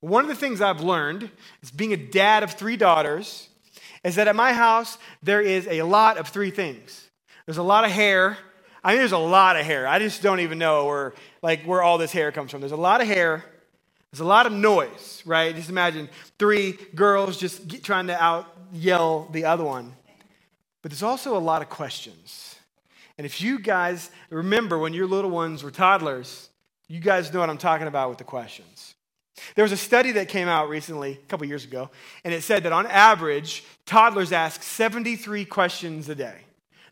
One of the things I've learned is being a dad of three daughters is that at my house there is a lot of three things. There's a lot of hair. I mean, there's a lot of hair. I just don't even know where like where all this hair comes from. There's a lot of hair. There's a lot of noise, right? Just imagine three girls just get, trying to out yell the other one. But there's also a lot of questions. And if you guys remember when your little ones were toddlers, you guys know what I'm talking about with the questions. There was a study that came out recently, a couple years ago, and it said that on average, toddlers ask 73 questions a day.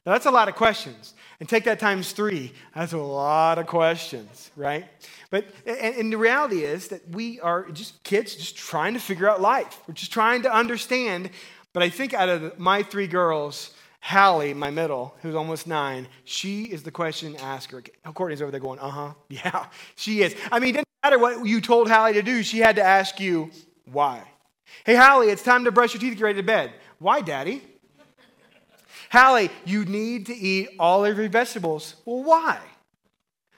Now, that's a lot of questions. And take that times three, that's a lot of questions, right? But, and, and the reality is that we are just kids just trying to figure out life. We're just trying to understand. But I think out of my three girls, Hallie, my middle, who's almost nine, she is the question asker. Courtney's over there going, uh huh, yeah, she is. I mean, matter what you told Hallie to do, she had to ask you why. Hey, Hallie, it's time to brush your teeth get ready to bed. Why, Daddy? Hallie, you need to eat all of your vegetables. Well, why?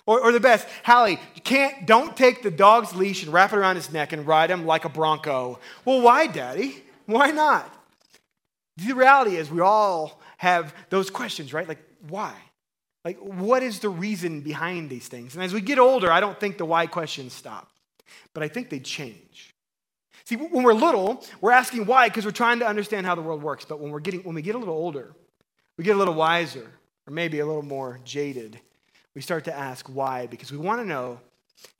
Or, or the best, Hallie, you can't, don't take the dog's leash and wrap it around his neck and ride him like a bronco. Well, why, Daddy? Why not? The reality is, we all have those questions, right? Like, why? Like, what is the reason behind these things? And as we get older, I don't think the why questions stop, but I think they change. See, when we're little, we're asking why because we're trying to understand how the world works. But when, we're getting, when we get a little older, we get a little wiser, or maybe a little more jaded. We start to ask why because we want to know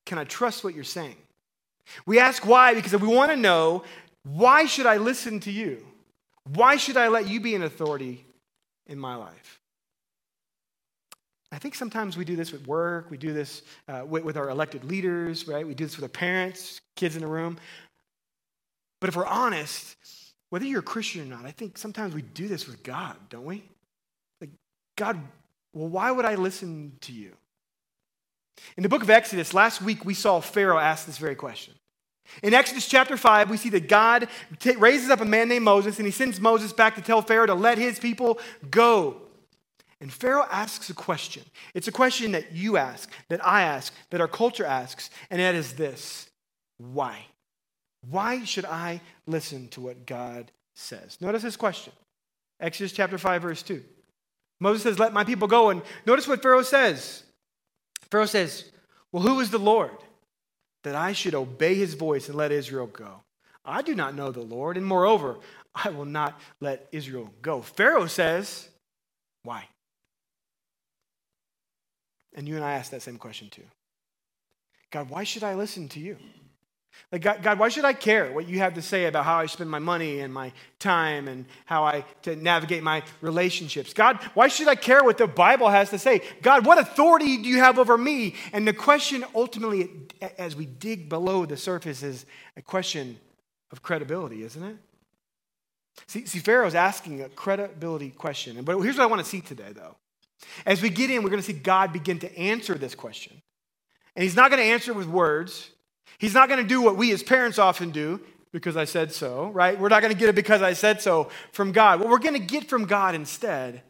can I trust what you're saying? We ask why because we want to know why should I listen to you? Why should I let you be an authority in my life? I think sometimes we do this with work, we do this uh, with, with our elected leaders, right? We do this with our parents, kids in the room. But if we're honest, whether you're a Christian or not, I think sometimes we do this with God, don't we? Like, God, well, why would I listen to you? In the book of Exodus, last week we saw Pharaoh ask this very question. In Exodus chapter 5, we see that God t- raises up a man named Moses and he sends Moses back to tell Pharaoh to let his people go. And Pharaoh asks a question. It's a question that you ask, that I ask, that our culture asks, and that is this Why? Why should I listen to what God says? Notice this question Exodus chapter 5, verse 2. Moses says, Let my people go. And notice what Pharaoh says. Pharaoh says, Well, who is the Lord that I should obey his voice and let Israel go? I do not know the Lord, and moreover, I will not let Israel go. Pharaoh says, Why? And you and I ask that same question too. God, why should I listen to you? Like, God, God, why should I care what you have to say about how I spend my money and my time and how I to navigate my relationships? God, why should I care what the Bible has to say? God, what authority do you have over me? And the question ultimately, as we dig below the surface, is a question of credibility, isn't it? See, see Pharaoh's asking a credibility question. But here's what I want to see today, though. As we get in, we're going to see God begin to answer this question. And he's not going to answer with words. He's not going to do what we as parents often do, because I said so, right? We're not going to get it because I said so from God. What we're going to get from God instead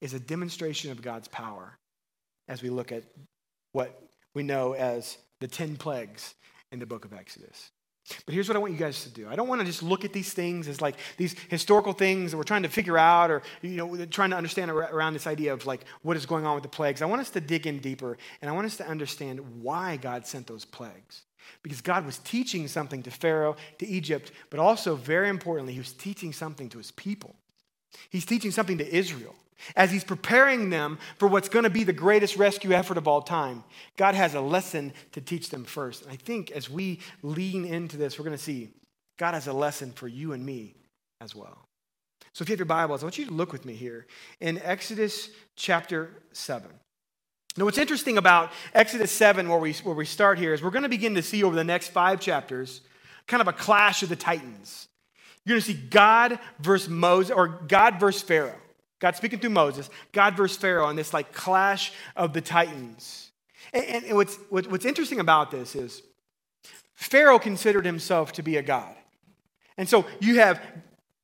is a demonstration of God's power as we look at what we know as the 10 plagues in the book of Exodus. But here's what I want you guys to do. I don't want to just look at these things as like these historical things that we're trying to figure out or, you know, trying to understand around this idea of like what is going on with the plagues. I want us to dig in deeper and I want us to understand why God sent those plagues. Because God was teaching something to Pharaoh, to Egypt, but also, very importantly, He was teaching something to His people. He's teaching something to Israel. As He's preparing them for what's going to be the greatest rescue effort of all time, God has a lesson to teach them first. And I think as we lean into this, we're going to see God has a lesson for you and me as well. So if you have your Bibles, I want you to look with me here in Exodus chapter 7. Now, what's interesting about Exodus 7, where we, where we start here, is we're going to begin to see over the next five chapters kind of a clash of the titans. You're going to see God versus Moses, or God versus Pharaoh. God speaking through Moses, God versus Pharaoh, and this like clash of the titans. And, and, what's, what's interesting about this is Pharaoh considered himself to be a God. And so you have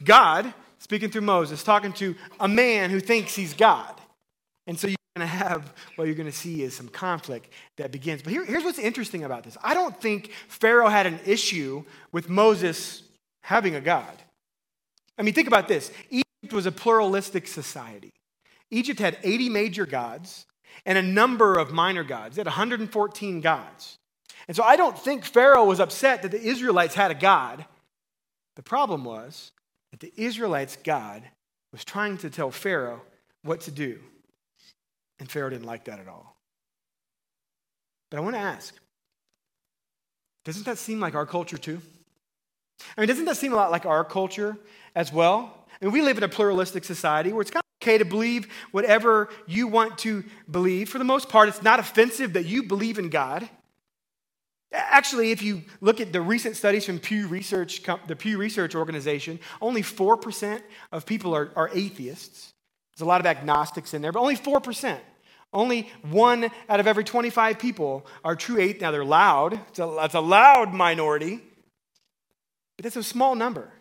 God speaking through Moses, talking to a man who thinks he's God. And so you're going to have, what you're going to see is some conflict that begins. But here, here's what's interesting about this I don't think Pharaoh had an issue with Moses having a God. I mean, think about this Egypt was a pluralistic society. Egypt had 80 major gods and a number of minor gods. It had 114 gods. And so I don't think Pharaoh was upset that the Israelites had a God. The problem was that the Israelites' God was trying to tell Pharaoh what to do. And Pharaoh didn't like that at all. But I want to ask doesn't that seem like our culture too? I mean, doesn't that seem a lot like our culture as well? Mean, we live in a pluralistic society where it's kind of okay to believe whatever you want to believe. For the most part, it's not offensive that you believe in God. Actually, if you look at the recent studies from Pew Research, the Pew Research Organization, only 4% of people are, are atheists. There's a lot of agnostics in there, but only 4%. Only one out of every 25 people are true atheists. Now, they're loud, it's a, it's a loud minority, but that's a small number.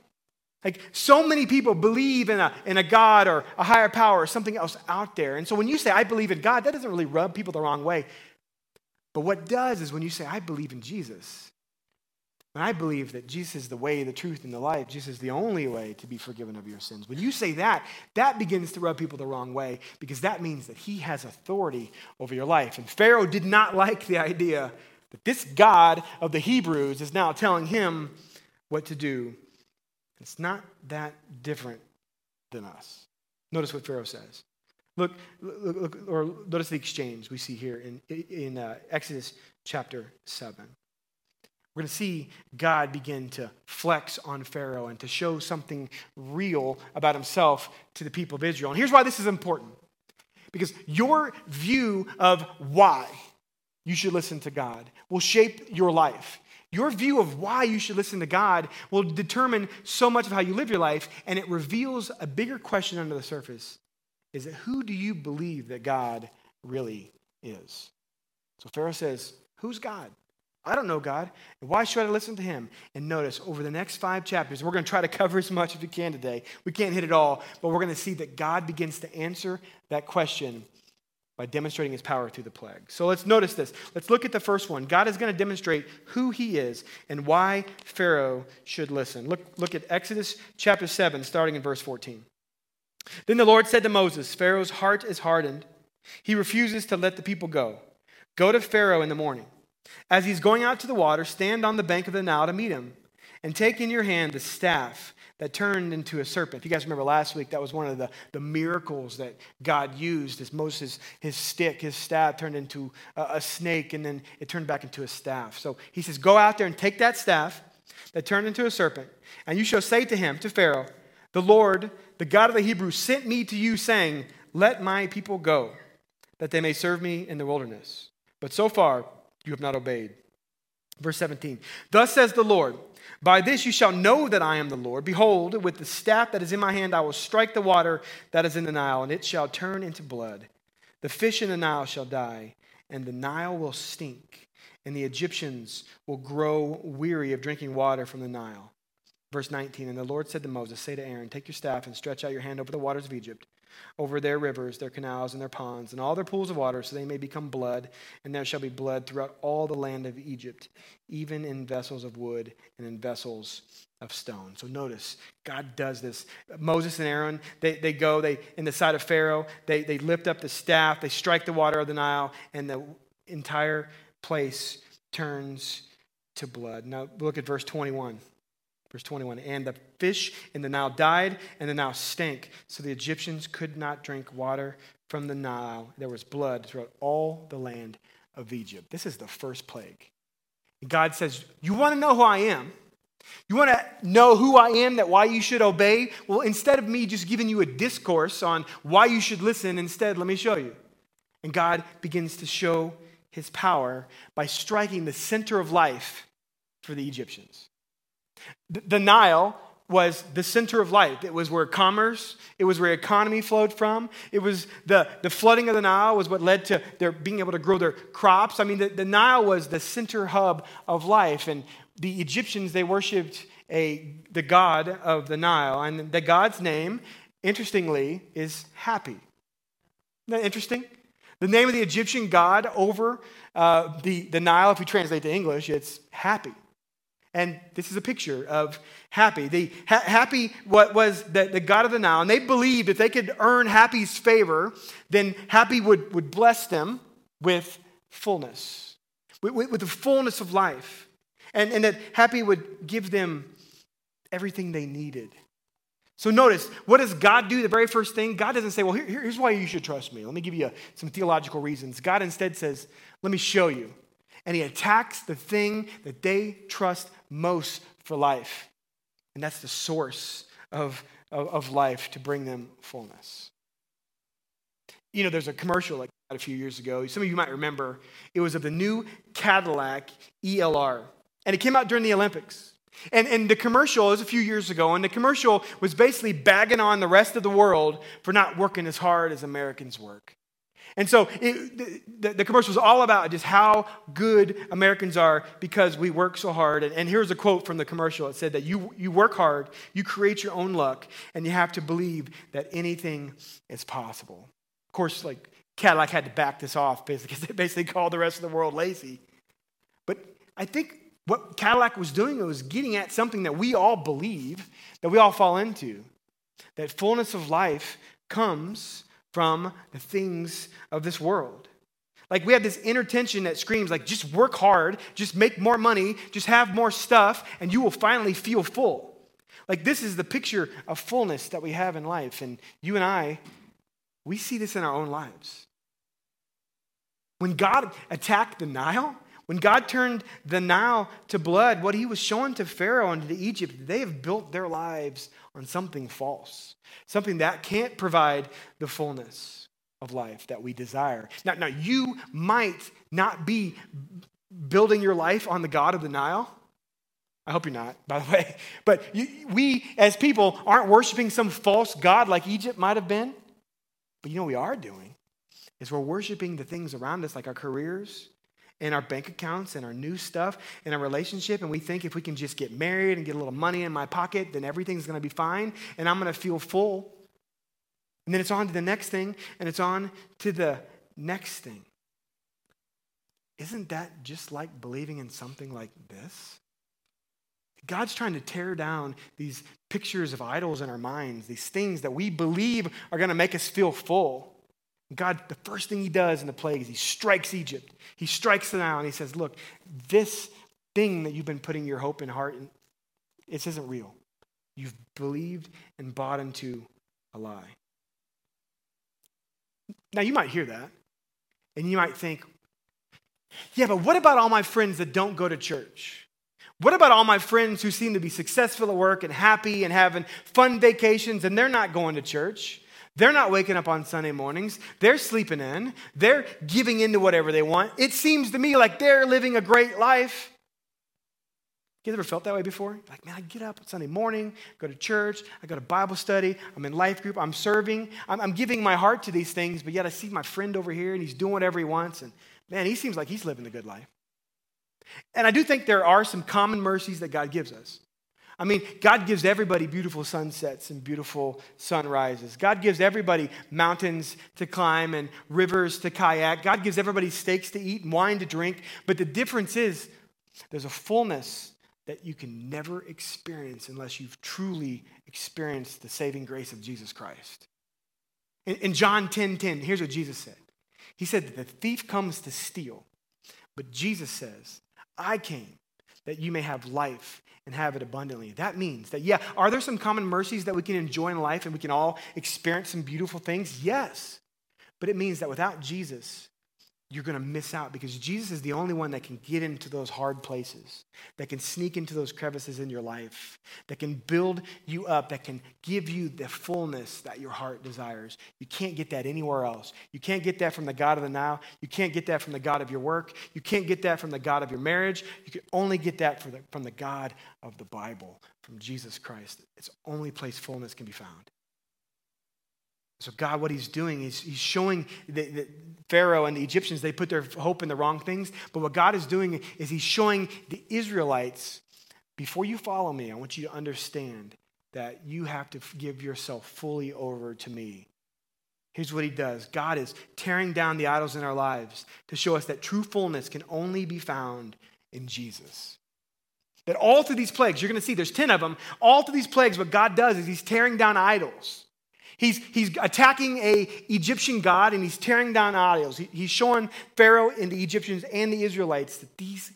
Like, so many people believe in a, in a God or a higher power or something else out there. And so when you say, I believe in God, that doesn't really rub people the wrong way. But what does is when you say, I believe in Jesus, and I believe that Jesus is the way, the truth, and the life. Jesus is the only way to be forgiven of your sins. When you say that, that begins to rub people the wrong way because that means that he has authority over your life. And Pharaoh did not like the idea that this God of the Hebrews is now telling him what to do. It's not that different than us. Notice what Pharaoh says. Look, look, look or notice the exchange we see here in, in uh, Exodus chapter 7. We're going to see God begin to flex on Pharaoh and to show something real about himself to the people of Israel. And here's why this is important because your view of why you should listen to God will shape your life. Your view of why you should listen to God will determine so much of how you live your life, and it reveals a bigger question under the surface is that who do you believe that God really is? So Pharaoh says, Who's God? I don't know God. Why should I listen to him? And notice over the next five chapters, we're going to try to cover as much as we can today. We can't hit it all, but we're going to see that God begins to answer that question by demonstrating his power through the plague. So let's notice this. Let's look at the first one. God is going to demonstrate who he is and why Pharaoh should listen. Look, look at Exodus chapter 7, starting in verse 14. Then the Lord said to Moses, Pharaoh's heart is hardened. He refuses to let the people go. Go to Pharaoh in the morning as he's going out to the water, stand on the bank of the Nile to meet him, and take in your hand the staff that turned into a serpent. If you guys remember last week, that was one of the, the miracles that God used as Moses, his stick, his staff turned into a, a snake, and then it turned back into a staff. So he says, Go out there and take that staff that turned into a serpent, and you shall say to him, to Pharaoh, The Lord, the God of the Hebrews, sent me to you, saying, Let my people go, that they may serve me in the wilderness. But so far, you have not obeyed. Verse 17 Thus says the Lord, By this you shall know that I am the Lord. Behold, with the staff that is in my hand, I will strike the water that is in the Nile, and it shall turn into blood. The fish in the Nile shall die, and the Nile will stink, and the Egyptians will grow weary of drinking water from the Nile. Verse 19 And the Lord said to Moses, Say to Aaron, Take your staff and stretch out your hand over the waters of Egypt over their rivers, their canals, and their ponds, and all their pools of water, so they may become blood, and there shall be blood throughout all the land of Egypt, even in vessels of wood and in vessels of stone. So notice, God does this. Moses and Aaron, they, they go, they in the sight of Pharaoh, they, they lift up the staff, they strike the water of the Nile, and the entire place turns to blood. Now look at verse 21. Verse 21 And the fish in the Nile died, and the Nile stank. So the Egyptians could not drink water from the Nile. There was blood throughout all the land of Egypt. This is the first plague. God says, You want to know who I am? You want to know who I am, that why you should obey? Well, instead of me just giving you a discourse on why you should listen, instead, let me show you. And God begins to show his power by striking the center of life for the Egyptians. The Nile was the center of life. It was where commerce, it was where economy flowed from. It was the, the flooding of the Nile was what led to their being able to grow their crops. I mean, the, the Nile was the center hub of life. And the Egyptians, they worshiped a, the god of the Nile. And the god's name, interestingly, is happy. Isn't that interesting? The name of the Egyptian god over uh, the, the Nile, if we translate to English, it's happy. And this is a picture of Happy. The ha- Happy what was the, the god of the Nile, and they believed if they could earn Happy's favor, then Happy would, would bless them with fullness, with, with, the fullness of life. And, and that Happy would give them everything they needed. So notice, what does God do? The very first thing, God doesn't say, well, here, here's why you should trust me. Let me give you a, some theological reasons. God instead says, let me show you. And he attacks the thing that they trust most for life. And that's the source of, of, of life to bring them fullness. You know, there's a commercial like that a few years ago. Some of you might remember. It was of the new Cadillac ELR. And it came out during the Olympics. And, and the commercial was a few years ago, and the commercial was basically bagging on the rest of the world for not working as hard as Americans work. And so it, the, the, commercial was all about just how good Americans are because we work so hard. And, and here's a quote from the commercial it said that you, you work hard, you create your own luck, and you have to believe that anything is possible. Of course, like Cadillac had to back this off because they basically called the rest of the world lazy. But I think what Cadillac was doing was getting at something that we all believe, that we all fall into, that fullness of life comes from the things of this world. Like we have this inner tension that screams like just work hard, just make more money, just have more stuff and you will finally feel full. Like this is the picture of fullness that we have in life and you and I we see this in our own lives. When God attacked the Nile, when God turned the Nile to blood, what he was showing to Pharaoh and to Egypt, they have built their lives on something false, something that can't provide the fullness of life that we desire. Now, now you might not be building your life on the God of the Nile. I hope you're not, by the way. But you, we, as people, aren't worshiping some false God like Egypt might have been. But you know what we are doing? Is we're worshiping the things around us, like our careers, in our bank accounts and our new stuff in our relationship and we think if we can just get married and get a little money in my pocket then everything's going to be fine and i'm going to feel full. And then it's on to the next thing and it's on to the next thing. Isn't that just like believing in something like this? God's trying to tear down these pictures of idols in our minds these things that we believe are going to make us feel full God, the first thing he does in the plague is he strikes Egypt. He strikes the Nile and he says, Look, this thing that you've been putting your hope and heart in, this isn't real. You've believed and bought into a lie. Now, you might hear that and you might think, yeah, but what about all my friends that don't go to church? What about all my friends who seem to be successful at work and happy and having fun vacations and they're not going to church? They're not waking up on Sunday mornings. They're sleeping in. They're giving into whatever they want. It seems to me like they're living a great life. You ever felt that way before? Like, man, I get up on Sunday morning, go to church, I go to Bible study, I'm in life group, I'm serving, I'm, I'm giving my heart to these things, but yet I see my friend over here and he's doing whatever he wants, and man, he seems like he's living the good life. And I do think there are some common mercies that God gives us. I mean, God gives everybody beautiful sunsets and beautiful sunrises. God gives everybody mountains to climb and rivers to kayak. God gives everybody steaks to eat and wine to drink. But the difference is there's a fullness that you can never experience unless you've truly experienced the saving grace of Jesus Christ. In, in John 10 10, here's what Jesus said He said that the thief comes to steal, but Jesus says, I came that you may have life and have it abundantly. That means that, yeah, are there some common mercies that we can enjoy in life and we can all experience some beautiful things? Yes. But it means that without Jesus, you're going to miss out because Jesus is the only one that can get into those hard places, that can sneak into those crevices in your life, that can build you up, that can give you the fullness that your heart desires. You can't get that anywhere else. You can't get that from the God of the Nile. You can't get that from the God of your work. You can't get that from the God of your marriage. You can only get that from the God of the Bible, from Jesus Christ. It's the only place fullness can be found. So, God, what he's doing is he's showing the, Pharaoh and the Egyptians, they put their hope in the wrong things. But what God is doing is he's showing the Israelites, before you follow me, I want you to understand that you have to give yourself fully over to me. Here's what he does God is tearing down the idols in our lives to show us that true fullness can only be found in Jesus. That all through these plagues, you're going to see there's 10 of them, all through these plagues, what God does is he's tearing down idols. He's, he's attacking a Egyptian god and he's tearing down idols. He, he's showing Pharaoh and the Egyptians and the Israelites that these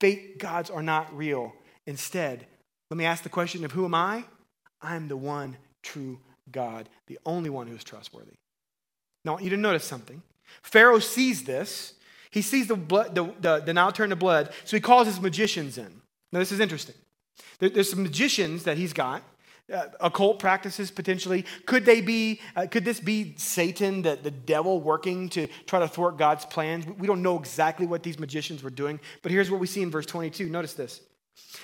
fake gods are not real. Instead, let me ask the question of who am I? I'm the one true God, the only one who is trustworthy. Now, I want you to notice something. Pharaoh sees this. He sees the, blood, the, the, the Nile turn to blood, so he calls his magicians in. Now, this is interesting. There, there's some magicians that he's got, uh, occult practices potentially. Could they be, uh, could this be Satan, the, the devil, working to try to thwart God's plans? We don't know exactly what these magicians were doing, but here's what we see in verse 22. Notice this.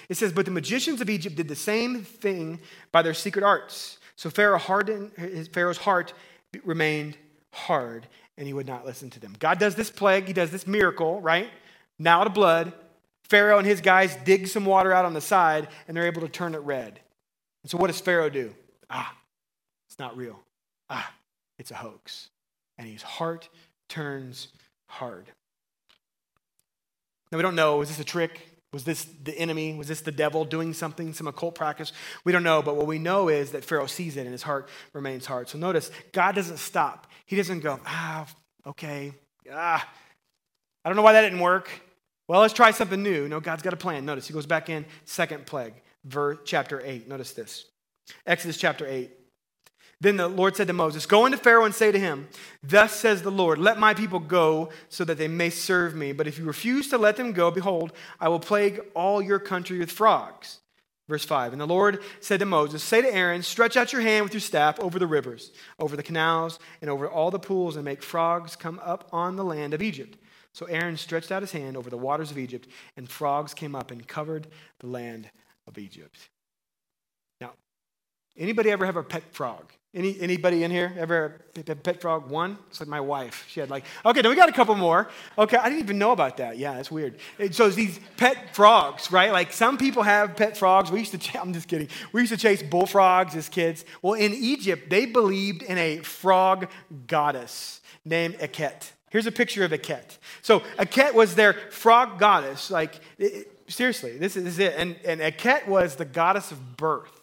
It says, But the magicians of Egypt did the same thing by their secret arts. So Pharaoh hardened, Pharaoh's heart remained hard, and he would not listen to them. God does this plague, he does this miracle, right? Nile to blood. Pharaoh and his guys dig some water out on the side, and they're able to turn it red. And so what does Pharaoh do? Ah, it's not real. Ah, it's a hoax. And his heart turns hard. Now we don't know, is this a trick? Was this the enemy? Was this the devil doing something, some occult practice? We don't know, but what we know is that Pharaoh sees it and his heart remains hard. So notice, God doesn't stop. He doesn't go, ah, okay, ah, I don't know why that didn't work. Well, let's try something new. No, God's got a plan. Notice, he goes back in, second plague, verse, chapter 8. Notice this Exodus chapter 8. Then the Lord said to Moses, Go into Pharaoh and say to him, Thus says the Lord, let my people go so that they may serve me. But if you refuse to let them go, behold, I will plague all your country with frogs. Verse 5 And the Lord said to Moses, Say to Aaron, Stretch out your hand with your staff over the rivers, over the canals, and over all the pools, and make frogs come up on the land of Egypt. So Aaron stretched out his hand over the waters of Egypt, and frogs came up and covered the land of Egypt. Now, anybody ever have a pet frog? Any, anybody in here ever have pet frog? One? It's like my wife. She had like, okay, then we got a couple more. Okay, I didn't even know about that. Yeah, that's weird. So these pet frogs, right? Like some people have pet frogs. We used to, ch- I'm just kidding. We used to chase bullfrogs as kids. Well, in Egypt, they believed in a frog goddess named Eket. Here's a picture of Eket. So Eket was their frog goddess. Like, it, seriously, this is, it. And, and Eket was the goddess of birth.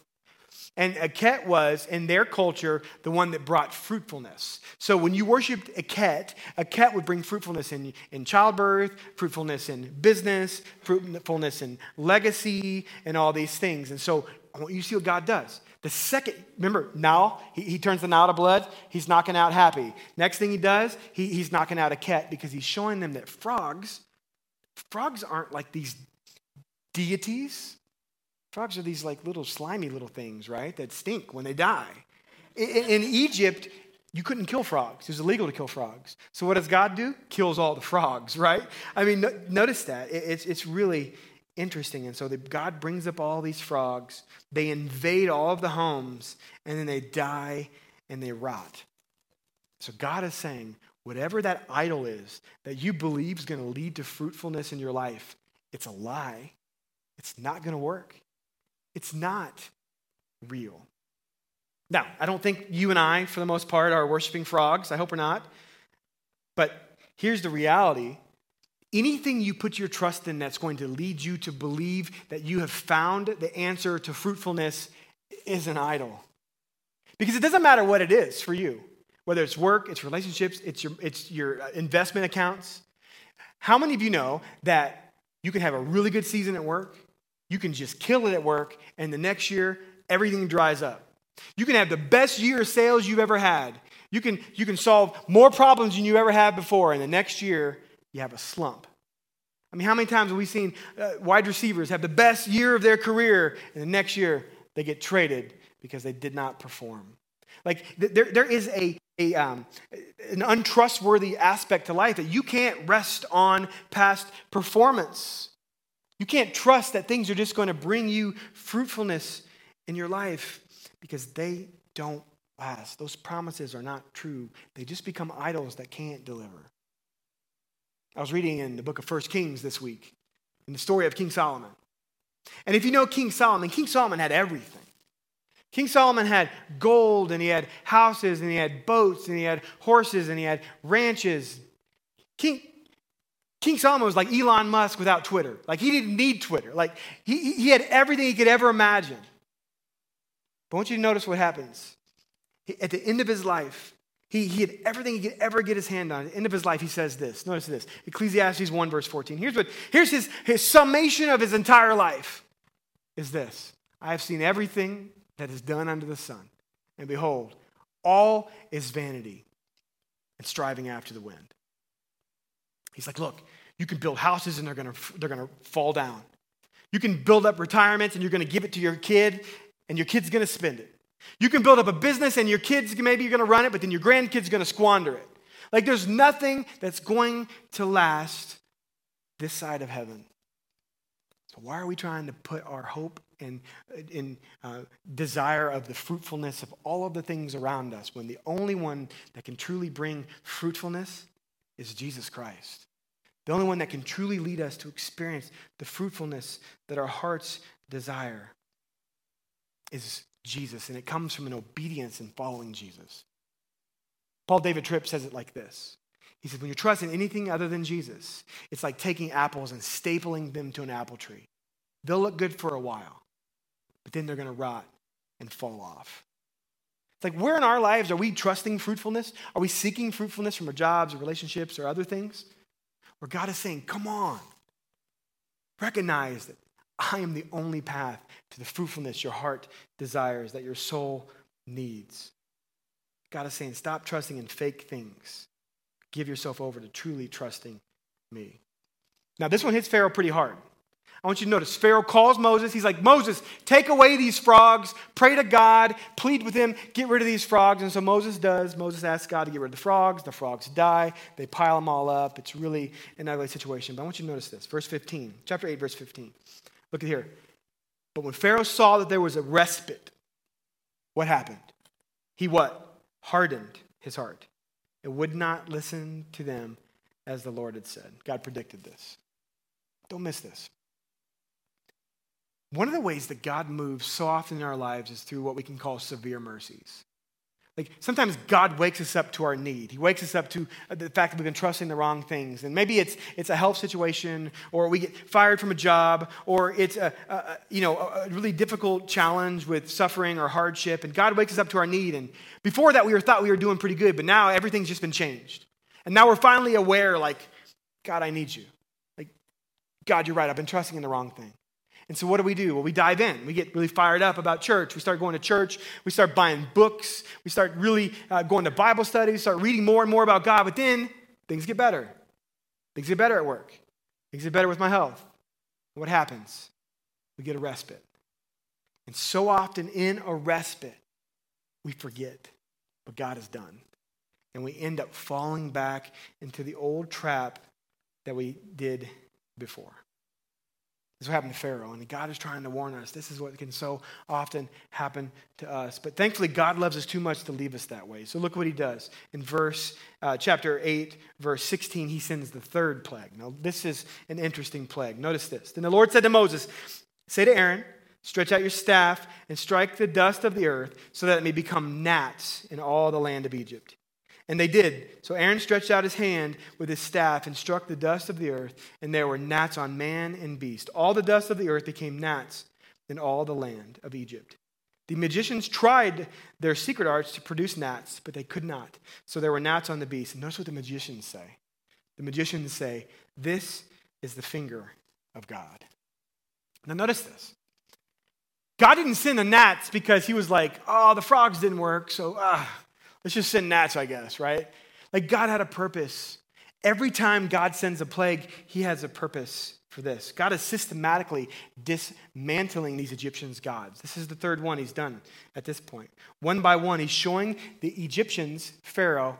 And Eket was, in their culture, the one that brought fruitfulness. So when you worshiped Eket, Eket would bring fruitfulness in, in childbirth, fruitfulness in business, fruitfulness in legacy, and all these things. And so I want you to see what God does. The second, remember, now he, he turns the Nile to blood. He's knocking out happy. Next thing he does, he, he's knocking out Eket because he's showing them that frogs, frogs aren't like these deities. Frogs are these like little slimy little things, right? That stink when they die. In, in Egypt, you couldn't kill frogs. It was illegal to kill frogs. So what does God do? Kills all the frogs, right? I mean, no, notice that. It, it's, it's really interesting. And so the, God brings up all these frogs. They invade all of the homes, and then they die and they rot. So God is saying, whatever that idol is that you believe is going to lead to fruitfulness in your life, it's a lie. It's not going to work. It's not real. Now, I don't think you and I, for the most part, are worshiping frogs. I hope we're not. But here's the reality anything you put your trust in that's going to lead you to believe that you have found the answer to fruitfulness is an idol. Because it doesn't matter what it is for you, whether it's work, it's relationships, it's your, it's your uh, investment accounts. How many of you know that you can have a really good season at work you can just kill it at work, and the next year, everything dries up. You can have the best year of sales you've ever had. You can, you can solve more problems than you ever had before, and the next year, you have a slump. I mean, how many times have we seen uh, wide receivers have the best year of their career, and the next year they get traded because they did not perform? Like, there, there is a, a, um, an untrustworthy aspect to life that you can't rest on past performance. You can't trust that things are just going to bring you fruitfulness in your life because they don't last. Those promises are not true. They just become idols that can't deliver. I was reading in the book of First Kings this week, in the story of King Solomon. And if you know King Solomon, King Solomon had everything King Solomon had gold and he had houses and he had boats and he had horses and he had ranches. King, King Solomon was like Elon Musk without Twitter. Like he didn't need Twitter. Like he, he had everything he could ever imagine. But I want you to notice what happens. At the end of his life, he, he had everything he could ever get his hand on. At the end of his life, he says this. Notice this Ecclesiastes 1, verse 14. Here's, what, here's his, his summation of his entire life is this I have seen everything that is done under the sun, and behold, all is vanity and striving after the wind. He's like, look, you can build houses and they're gonna, they're gonna fall down. You can build up retirements and you're gonna give it to your kid, and your kid's gonna spend it. You can build up a business and your kids, maybe you're to run it, but then your grandkids to squander it. Like there's nothing that's going to last this side of heaven. So why are we trying to put our hope and in uh, desire of the fruitfulness of all of the things around us when the only one that can truly bring fruitfulness is Jesus Christ? The only one that can truly lead us to experience the fruitfulness that our hearts desire is Jesus, and it comes from an obedience in following Jesus. Paul David Tripp says it like this He says, When you trust in anything other than Jesus, it's like taking apples and stapling them to an apple tree. They'll look good for a while, but then they're going to rot and fall off. It's like, where in our lives are we trusting fruitfulness? Are we seeking fruitfulness from our jobs or relationships or other things? Where God is saying, Come on, recognize that I am the only path to the fruitfulness your heart desires, that your soul needs. God is saying, stop trusting in fake things. Give yourself over to truly trusting me. Now, this one hits Pharaoh pretty hard. I want you to notice Pharaoh calls Moses. He's like, Moses, take away these frogs, pray to God, plead with him, get rid of these frogs. And so Moses does. Moses asks God to get rid of the frogs. The frogs die. They pile them all up. It's really an ugly situation. But I want you to notice this. Verse 15, chapter 8, verse 15. Look at here. But when Pharaoh saw that there was a respite, what happened? He what? Hardened his heart and would not listen to them as the Lord had said. God predicted this. Don't miss this. One of the ways that God moves so often in our lives is through what we can call severe mercies. Like sometimes God wakes us up to our need. He wakes us up to uh, the fact that we've been trusting the wrong things. And maybe it's, it's a health situation, or we get fired from a job, or it's a, a you know, a really difficult challenge with suffering or hardship. And God wakes us up to our need. And before that, we were thought we were doing pretty good, but now everything's just been changed. And now we're finally aware, like, God, I need you. Like, God, you're right. I've been trusting in the wrong thing. And so, what do we do? Well, we dive in. We get really fired up about church. We start going to church. We start buying books. We start really uh, going to Bible studies, start reading more and more about God. But then things get better. Things get better at work. Things get better with my health. And what happens? We get a respite. And so often in a respite, we forget what God has done. And we end up falling back into the old trap that we did before. This is what happened to Pharaoh, and God is trying to warn us. This is what can so often happen to us. But thankfully, God loves us too much to leave us that way. So look what he does. In verse, uh, chapter 8, verse 16, he sends the third plague. Now, this is an interesting plague. Notice this. Then the Lord said to Moses, Say to Aaron, stretch out your staff and strike the dust of the earth so that it may become gnats in all the land of Egypt. And they did. So Aaron stretched out his hand with his staff and struck the dust of the earth, and there were gnats on man and beast. All the dust of the earth became gnats in all the land of Egypt. The magicians tried their secret arts to produce gnats, but they could not. So there were gnats on the beast. And notice what the magicians say. The magicians say, This is the finger of God. Now, notice this. God didn't send the gnats because he was like, oh, the frogs didn't work, so ah, Let's just send gnats, I guess, right? Like God had a purpose. Every time God sends a plague, he has a purpose for this. God is systematically dismantling these Egyptians' gods. This is the third one he's done at this point. One by one, he's showing the Egyptians, Pharaoh,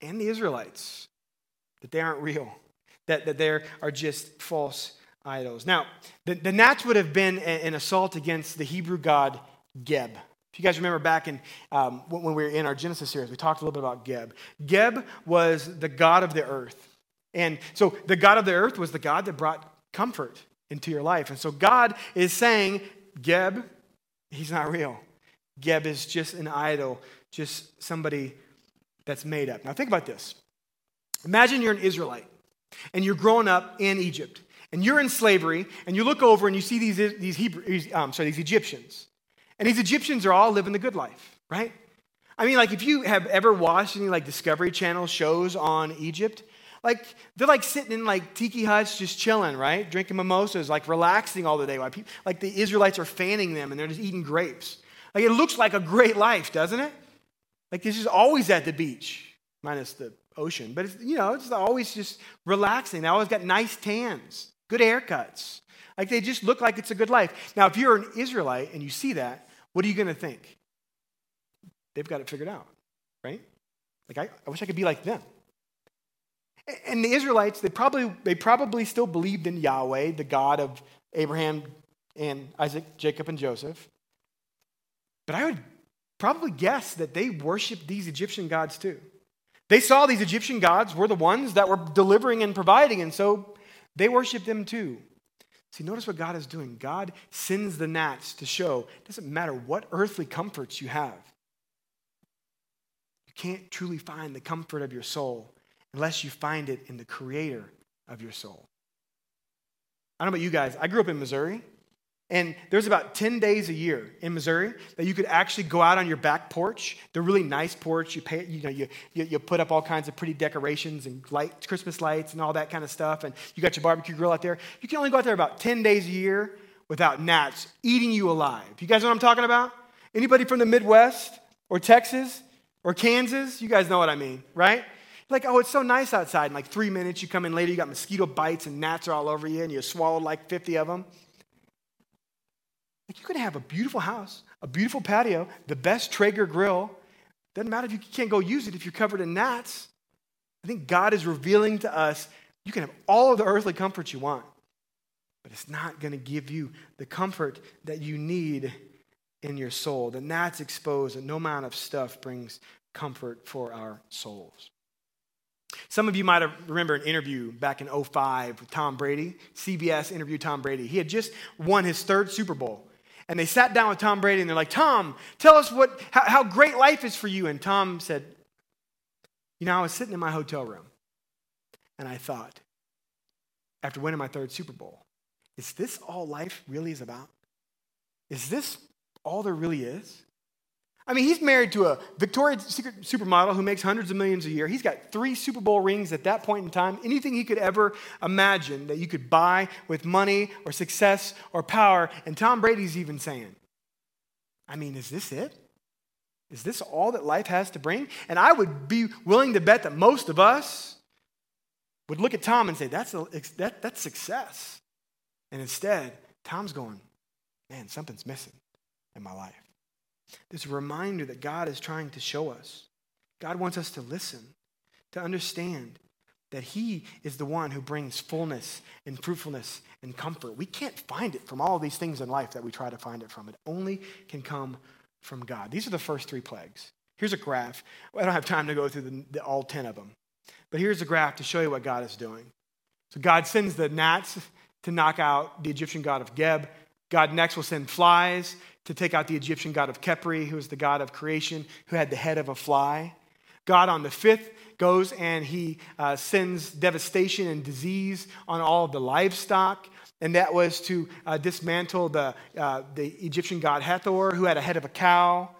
and the Israelites that they aren't real, that, that they are just false idols. Now, the, the gnats would have been an assault against the Hebrew god Geb. If you guys remember back in um, when we were in our Genesis series, we talked a little bit about Geb. Geb was the God of the earth. And so the God of the earth was the God that brought comfort into your life. And so God is saying, Geb, he's not real. Geb is just an idol, just somebody that's made up. Now, think about this. Imagine you're an Israelite and you're growing up in Egypt and you're in slavery and you look over and you see these, these, Hebrew, um, sorry, these Egyptians. And these Egyptians are all living the good life, right? I mean, like if you have ever watched any like Discovery Channel shows on Egypt, like they're like sitting in like tiki huts just chilling, right? Drinking mimosas, like relaxing all the day while people, like the Israelites are fanning them and they're just eating grapes. Like it looks like a great life, doesn't it? Like this is always at the beach, minus the ocean. But it's, you know, it's always just relaxing. They always got nice tans, good haircuts. Like they just look like it's a good life. Now, if you're an Israelite and you see that, what are you going to think? They've got it figured out, right? Like I, I wish I could be like them. And the Israelites, they probably, they probably still believed in Yahweh, the God of Abraham and Isaac, Jacob, and Joseph. But I would probably guess that they worshiped these Egyptian gods too. They saw these Egyptian gods were the ones that were delivering and providing, and so they worshiped them too. See, notice what God is doing. God sends the gnats to show it doesn't matter what earthly comforts you have, you can't truly find the comfort of your soul unless you find it in the creator of your soul. I don't know about you guys. I grew up in Missouri. And there's about 10 days a year in Missouri that you could actually go out on your back porch, the really nice porch. You, pay, you, know, you, you, you, put up all kinds of pretty decorations and light, Christmas lights and all that kind of stuff. And you got your barbecue grill out there. You can only go out there about 10 days a year without gnats eating you alive. You guys know what I'm talking about? Anybody from the Midwest or Texas or Kansas? You guys know what I mean, right? Like, oh, it's so nice outside. In like three minutes, you come in later, you got mosquito bites and gnats are all over you, and you swallowed like 50 of them. Like you could have a beautiful house, a beautiful patio, the best Traeger grill. Doesn't matter if you can't go use it if you're covered in gnats. I think God is revealing to us you can have all of the earthly comforts you want, but it's not going to give you the comfort that you need in your soul. The gnats expose that no amount of stuff brings comfort for our souls. Some of you might remember an interview back in 05 with Tom Brady. CBS interviewed Tom Brady. He had just won his third Super Bowl. And they sat down with Tom Brady and they're like, Tom, tell us what, how, how great life is for you. And Tom said, You know, I was sitting in my hotel room and I thought, after winning my third Super Bowl, is this all life really is about? Is this all there really is? I mean, he's married to a Victoria's Secret supermodel who makes hundreds of millions a year. He's got three Super Bowl rings at that point in time. Anything he could ever imagine that you could buy with money or success or power. And Tom Brady's even saying, I mean, is this it? Is this all that life has to bring? And I would be willing to bet that most of us would look at Tom and say, that's, a, that, that's success. And instead, Tom's going, man, something's missing in my life. This reminder that God is trying to show us. God wants us to listen, to understand that He is the one who brings fullness and fruitfulness and comfort. We can't find it from all these things in life that we try to find it from. It only can come from God. These are the first three plagues. Here's a graph. I don't have time to go through the, the, all 10 of them, but here's a graph to show you what God is doing. So God sends the gnats to knock out the Egyptian god of Geb. God next will send flies to take out the Egyptian god of Khepri, who was the god of creation, who had the head of a fly. God on the fifth goes and he uh, sends devastation and disease on all of the livestock. And that was to uh, dismantle the, uh, the Egyptian god Hathor, who had a head of a cow.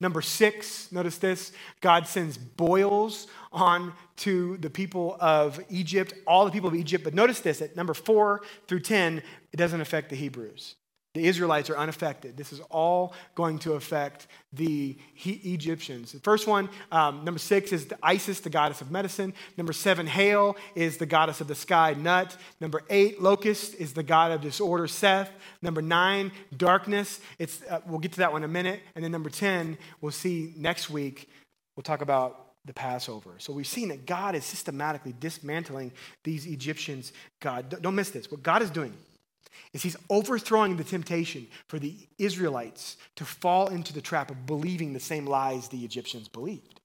Number six, notice this God sends boils on to the people of Egypt, all the people of Egypt. But notice this at number four through 10, it doesn't affect the Hebrews. The Israelites are unaffected. This is all going to affect the Egyptians. The first one, um, number six, is Isis, the goddess of medicine. Number seven, Hail, is the goddess of the sky, Nut. Number eight, Locust, is the god of disorder, Seth. Number nine, Darkness. It's, uh, we'll get to that one in a minute. And then number 10, we'll see next week, we'll talk about the Passover. So we've seen that God is systematically dismantling these Egyptians. God, don't miss this. What God is doing is he's overthrowing the temptation for the Israelites to fall into the trap of believing the same lies the Egyptians believed.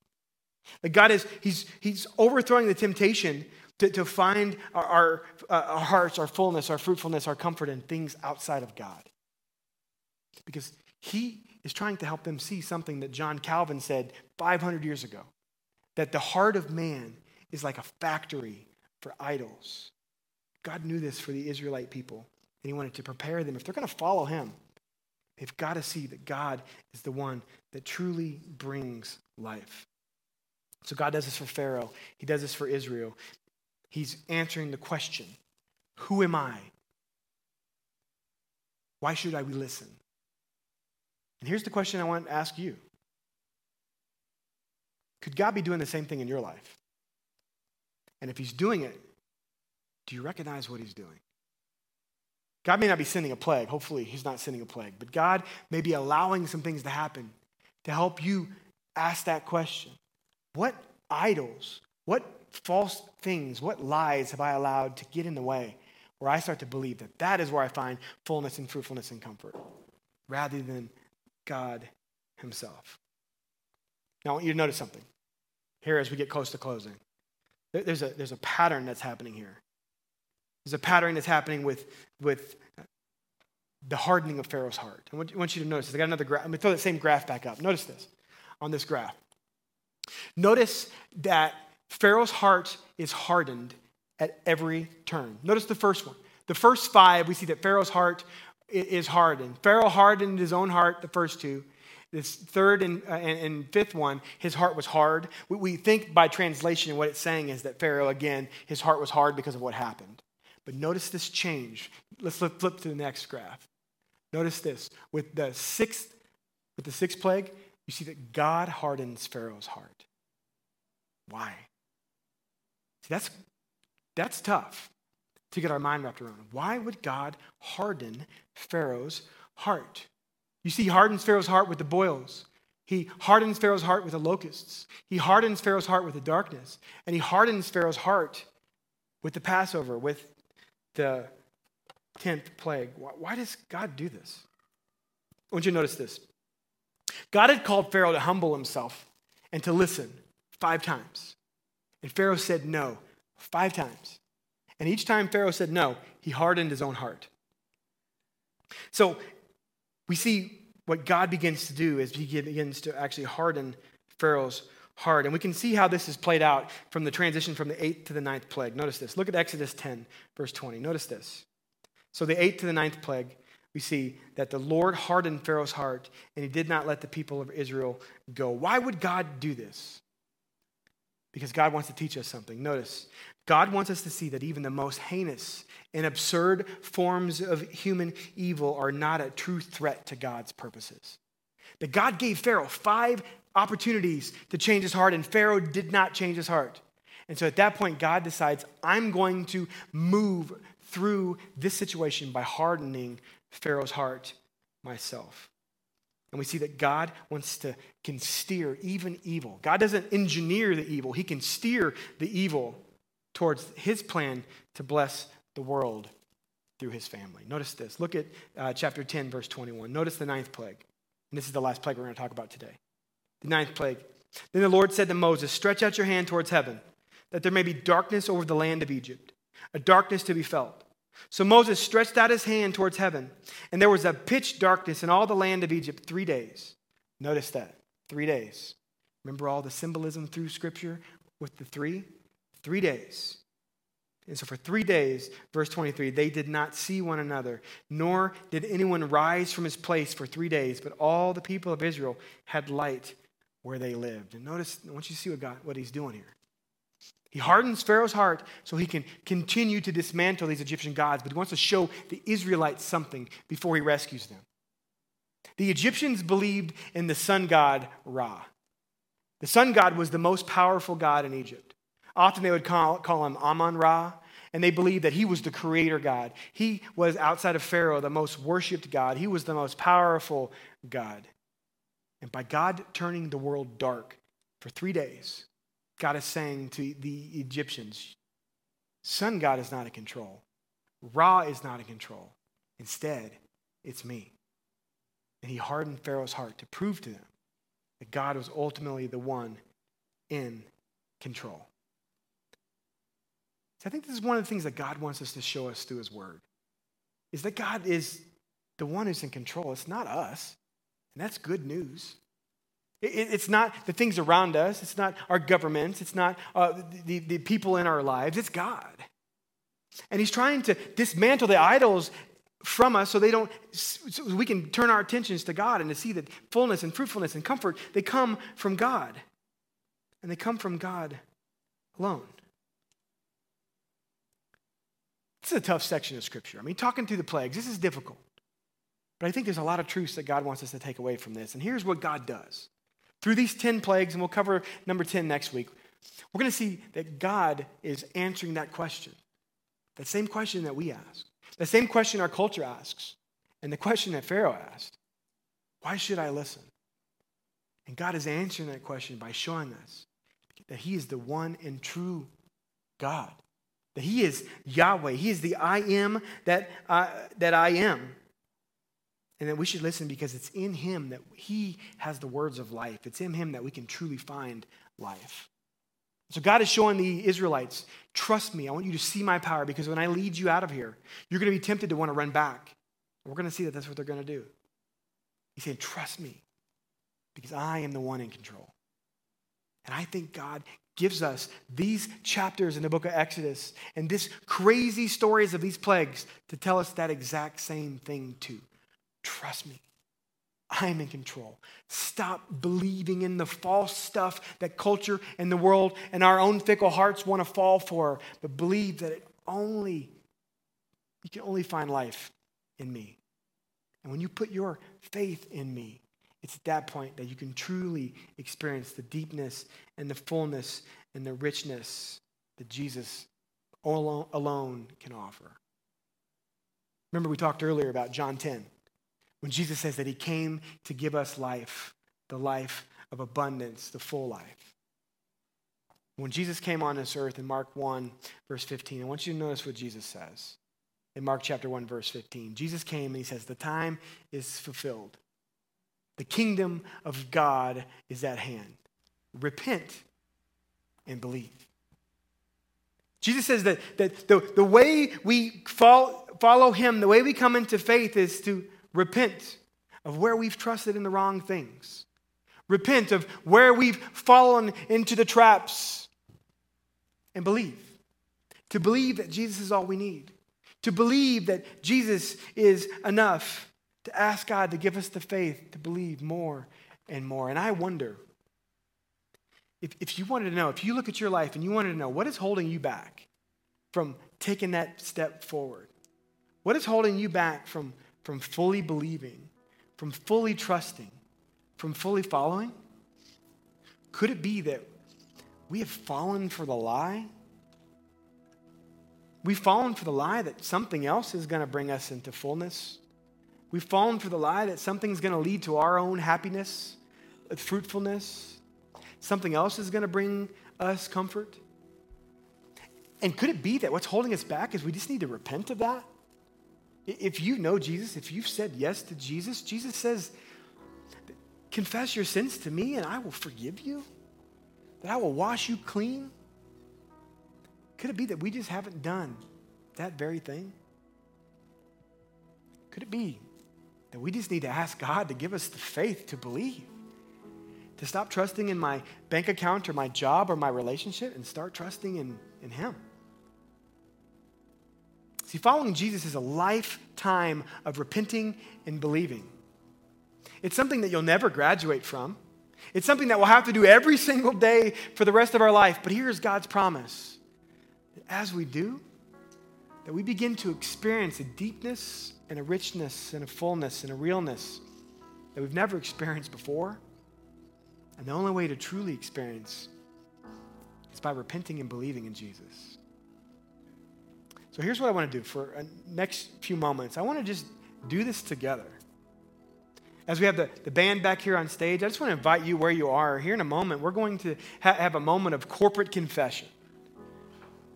That God is, he's, he's overthrowing the temptation to, to find our, our, uh, our hearts, our fullness, our fruitfulness, our comfort in things outside of God. Because he is trying to help them see something that John Calvin said 500 years ago that the heart of man is like a factory for idols. God knew this for the Israelite people, and he wanted to prepare them. If they're going to follow him, they've got to see that God is the one that truly brings life. So God does this for Pharaoh, he does this for Israel. He's answering the question Who am I? Why should I listen? And here's the question I want to ask you Could God be doing the same thing in your life? And if He's doing it, do you recognize what He's doing? God may not be sending a plague. Hopefully, He's not sending a plague. But God may be allowing some things to happen to help you ask that question What idols, what false things, what lies have I allowed to get in the way where I start to believe that that is where I find fullness and fruitfulness and comfort rather than God Himself? Now, I want you to notice something here as we get close to closing. There's a, there's a pattern that's happening here. There's a pattern that's happening with, with the hardening of Pharaoh's heart. I want, you to notice this. I got another graph. Let me throw that same graph back up. Notice this on this graph. Notice that Pharaoh's heart is hardened at every turn. Notice the first one. The first five, we see that Pharaoh's heart is hardened. Pharaoh hardened his own heart, the first two. This third and, uh, and, and, fifth one, his heart was hard. We, we think by translation, what it's saying is that Pharaoh, again, his heart was hard because of what happened. But notice this change. Let's flip, flip to the next graph. Notice this. With the sixth, with the sixth plague, you see that God hardens Pharaoh's heart. Why? See, that's, that's tough to get our mind wrapped around. Why would God harden Pharaoh's heart? You see, he hardens Pharaoh's heart with the boils. He hardens Pharaoh's heart with the locusts. He hardens Pharaoh's heart with the darkness. And he hardens Pharaoh's heart with the Passover, with the 10th plague. Why does God do this? I want you to notice this. God had called Pharaoh to humble himself and to listen five times. And Pharaoh said no five times. And each time Pharaoh said no, he hardened his own heart. So we see what God begins to do is he begins to actually harden Pharaoh's heart. And we can see how this is played out from the transition from the eighth to the ninth plague. Notice this. Look at Exodus 10, verse 20. Notice this. So, the eighth to the ninth plague, we see that the Lord hardened Pharaoh's heart and he did not let the people of Israel go. Why would God do this? Because God wants to teach us something. Notice, God wants us to see that even the most heinous and absurd forms of human evil are not a true threat to God's purposes. That God gave Pharaoh five opportunities to change his heart, and Pharaoh did not change his heart. And so at that point, God decides, I'm going to move through this situation by hardening Pharaoh's heart myself. And we see that God wants to can steer even evil. God doesn't engineer the evil, He can steer the evil towards His plan to bless the world through His family. Notice this. Look at uh, chapter 10, verse 21. Notice the ninth plague. And this is the last plague we're going to talk about today. The ninth plague. Then the Lord said to Moses, Stretch out your hand towards heaven, that there may be darkness over the land of Egypt, a darkness to be felt so Moses stretched out his hand towards heaven, and there was a pitch darkness in all the land of Egypt three days. Notice that. Three days. Remember all the symbolism through Scripture with the three? Three days. And so for three days, verse 23, they did not see one another, nor did anyone rise from his place for three days, but all the people of Israel had light where they lived. And notice, I want you to see what, God, what he's doing here. He hardens Pharaoh's heart so he can continue to dismantle these Egyptian gods, but he wants to show the Israelites something before he rescues them. The Egyptians believed in the sun god Ra. The sun god was the most powerful god in Egypt. Often they would call, call him Amon Ra, and they believed that he was the creator God. He was, outside of Pharaoh, the most worshiped God. He was the most powerful God. And by God turning the world dark for three days, God is saying to the Egyptians, Sun God is not in control. Ra is not in control. Instead, it's me. And he hardened Pharaoh's heart to prove to them that God was ultimately the one in control. So I think this is one of the things that God wants us to show us through his word. Is that God is the one who's in control. It's not us. And that's good news. It's not the things around us. It's not our governments. It's not uh, the, the people in our lives. It's God. And He's trying to dismantle the idols from us so they don't so we can turn our attentions to God and to see that fullness and fruitfulness and comfort they come from God. And they come from God alone. This is a tough section of scripture. I mean, talking through the plagues, this is difficult. But I think there's a lot of truths that God wants us to take away from this. And here's what God does. Through these 10 plagues, and we'll cover number 10 next week, we're going to see that God is answering that question. That same question that we ask. The same question our culture asks. And the question that Pharaoh asked Why should I listen? And God is answering that question by showing us that He is the one and true God. That He is Yahweh. He is the I am that, uh, that I am. And that we should listen because it's in him that he has the words of life. It's in him that we can truly find life. So God is showing the Israelites, trust me, I want you to see my power because when I lead you out of here, you're going to be tempted to want to run back. we're going to see that that's what they're going to do. He's saying, trust me because I am the one in control. And I think God gives us these chapters in the book of Exodus and this crazy stories of these plagues to tell us that exact same thing too. Trust me. I'm in control. Stop believing in the false stuff that culture and the world and our own fickle hearts want to fall for, but believe that it only, you can only find life in me. And when you put your faith in me, it's at that point that you can truly experience the deepness and the fullness and the richness that Jesus alone can offer. Remember, we talked earlier about John 10 when Jesus says that he came to give us life, the life of abundance, the full life. When Jesus came on this earth in Mark 1, verse 15, I want you to notice what Jesus says. In Mark chapter 1, verse 15, Jesus came and he says, The time is fulfilled. The kingdom of God is at hand. Repent and believe. Jesus says that, that the, the way we follow, follow him, the way we come into faith is to Repent of where we've trusted in the wrong things. Repent of where we've fallen into the traps and believe. To believe that Jesus is all we need. To believe that Jesus is enough. To ask God to give us the faith to believe more and more. And I wonder if, if you wanted to know, if you look at your life and you wanted to know what is holding you back from taking that step forward, what is holding you back from from fully believing, from fully trusting, from fully following? Could it be that we have fallen for the lie? We've fallen for the lie that something else is going to bring us into fullness. We've fallen for the lie that something's going to lead to our own happiness, fruitfulness. Something else is going to bring us comfort. And could it be that what's holding us back is we just need to repent of that? If you know Jesus, if you've said yes to Jesus, Jesus says, Confess your sins to me and I will forgive you, that I will wash you clean. Could it be that we just haven't done that very thing? Could it be that we just need to ask God to give us the faith to believe? To stop trusting in my bank account or my job or my relationship and start trusting in, in Him? See, following Jesus is a lifetime of repenting and believing. It's something that you'll never graduate from. It's something that we'll have to do every single day for the rest of our life. But here's God's promise that as we do, that we begin to experience a deepness and a richness and a fullness and a realness that we've never experienced before. And the only way to truly experience is by repenting and believing in Jesus. So here's what I want to do for the next few moments. I want to just do this together. As we have the, the band back here on stage, I just want to invite you where you are. Here in a moment, we're going to ha- have a moment of corporate confession.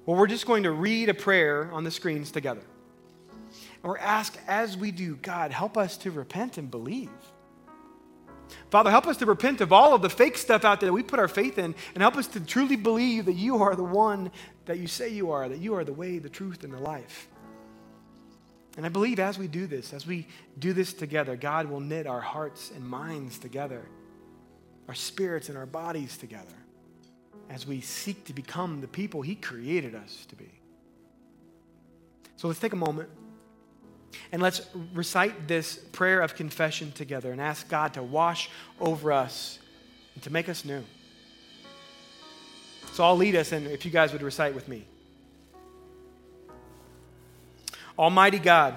Well, we're just going to read a prayer on the screens together. And we're asked as we do, God, help us to repent and believe. Father, help us to repent of all of the fake stuff out there that we put our faith in and help us to truly believe that you are the one that you say you are, that you are the way, the truth, and the life. And I believe as we do this, as we do this together, God will knit our hearts and minds together, our spirits and our bodies together, as we seek to become the people He created us to be. So let's take a moment and let's recite this prayer of confession together and ask God to wash over us and to make us new. So I'll lead us, and if you guys would recite with me. Almighty God,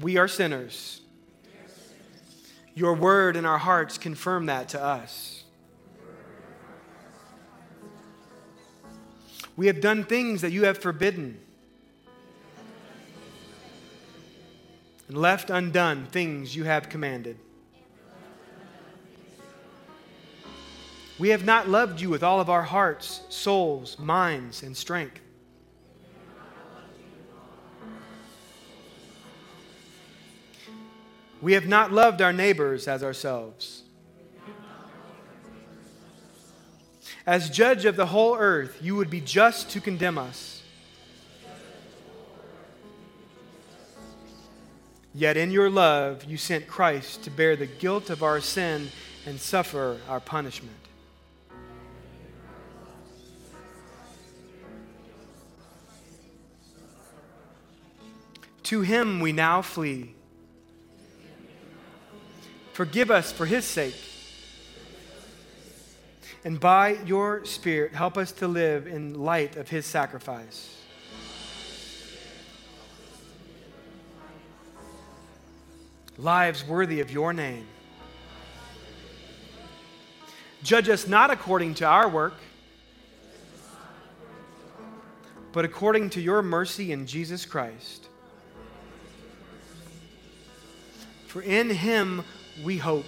we are sinners. Your word in our hearts confirm that to us. We have done things that you have forbidden, and left undone things you have commanded. We have not loved you with all of our hearts, souls, minds, and strength. We have not loved our neighbors as ourselves. As judge of the whole earth, you would be just to condemn us. Yet in your love, you sent Christ to bear the guilt of our sin and suffer our punishment. To him we now flee Forgive us for his sake. And by your Spirit, help us to live in light of his sacrifice. Lives worthy of your name. Judge us not according to our work, but according to your mercy in Jesus Christ. For in him we hope.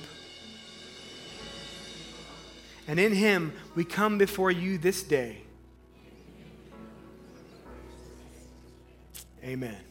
And in him we come before you this day. Amen.